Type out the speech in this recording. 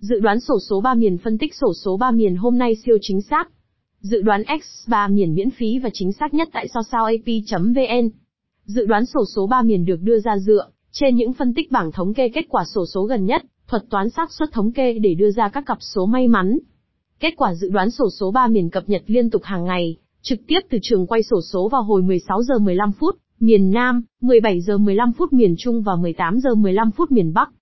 Dự đoán sổ số 3 miền phân tích sổ số 3 miền hôm nay siêu chính xác. Dự đoán X3 miền miễn phí và chính xác nhất tại sao sao ap.vn. Dự đoán sổ số 3 miền được đưa ra dựa trên những phân tích bảng thống kê kết quả sổ số gần nhất, thuật toán xác suất thống kê để đưa ra các cặp số may mắn. Kết quả dự đoán sổ số 3 miền cập nhật liên tục hàng ngày, trực tiếp từ trường quay sổ số vào hồi 16 giờ 15 phút miền Nam, 17 giờ 15 phút miền Trung và 18 giờ 15 phút miền Bắc.